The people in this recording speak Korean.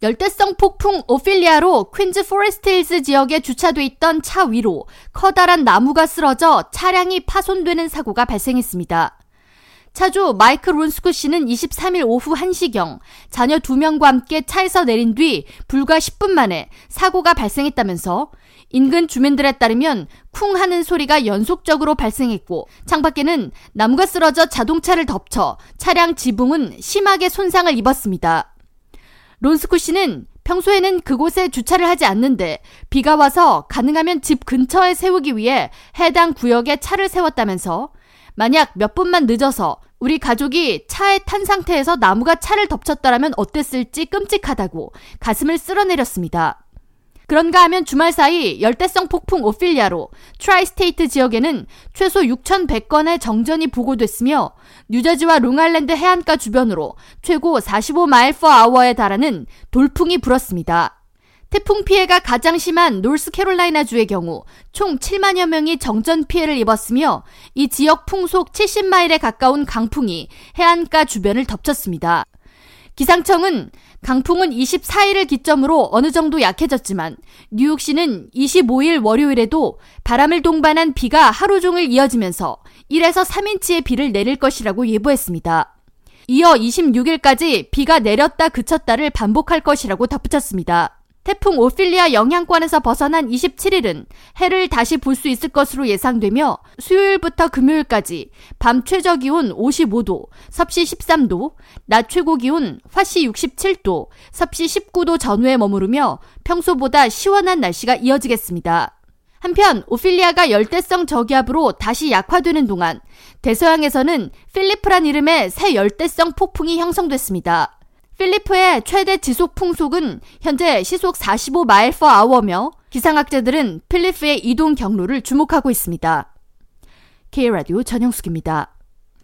열대성 폭풍 오필리아로 퀸즈 포레스트힐스 지역에 주차돼 있던 차 위로 커다란 나무가 쓰러져 차량이 파손되는 사고가 발생했습니다. 차주 마이크 론스쿠 씨는 23일 오후 1시경 자녀 2명과 함께 차에서 내린 뒤 불과 10분 만에 사고가 발생했다면서 인근 주민들에 따르면 쿵 하는 소리가 연속적으로 발생했고 창밖에는 나무가 쓰러져 자동차를 덮쳐 차량 지붕은 심하게 손상을 입었습니다. 론스쿠 씨는 평소에는 그곳에 주차를 하지 않는데 비가 와서 가능하면 집 근처에 세우기 위해 해당 구역에 차를 세웠다면서 만약 몇 분만 늦어서 우리 가족이 차에 탄 상태에서 나무가 차를 덮쳤다라면 어땠을지 끔찍하다고 가슴을 쓸어내렸습니다. 그런가 하면 주말 사이 열대성 폭풍 오필리아로 Tri-State 지역에는 최소 6,100건의 정전이 보고됐으며 뉴저지와 롱알랜드 해안가 주변으로 최고 45마일 퍼 아워에 달하는 돌풍이 불었습니다. 태풍 피해가 가장 심한 노스캐롤라이나주의 경우 총 7만여 명이 정전 피해를 입었으며 이 지역 풍속 70마일에 가까운 강풍이 해안가 주변을 덮쳤습니다. 기상청은 강풍은 24일을 기점으로 어느 정도 약해졌지만 뉴욕시는 25일 월요일에도 바람을 동반한 비가 하루 종일 이어지면서 1에서 3인치의 비를 내릴 것이라고 예보했습니다. 이어 26일까지 비가 내렸다 그쳤다를 반복할 것이라고 덧붙였습니다. 태풍 오필리아 영향권에서 벗어난 27일은 해를 다시 볼 수 있을 것으로 예상되며 수요일부터 금요일까지 밤 최저 기온 55도, 섭씨 13도, 낮 최고 기온 화씨 67도, 섭씨 19도 전후에 머무르며 평소보다 시원한 날씨가 이어지겠습니다. 한편 오필리아가 열대성 저기압으로 다시 약화되는 동안 대서양에서는 필리프란 이름의 새 열대성 폭풍이 형성됐습니다. 필리프의 최대 지속 풍속은 현재 시속 45마일 퍼 아워며 기상학자들은 필리프의 이동 경로를 주목하고 있습니다. K라디오 전영숙입니다.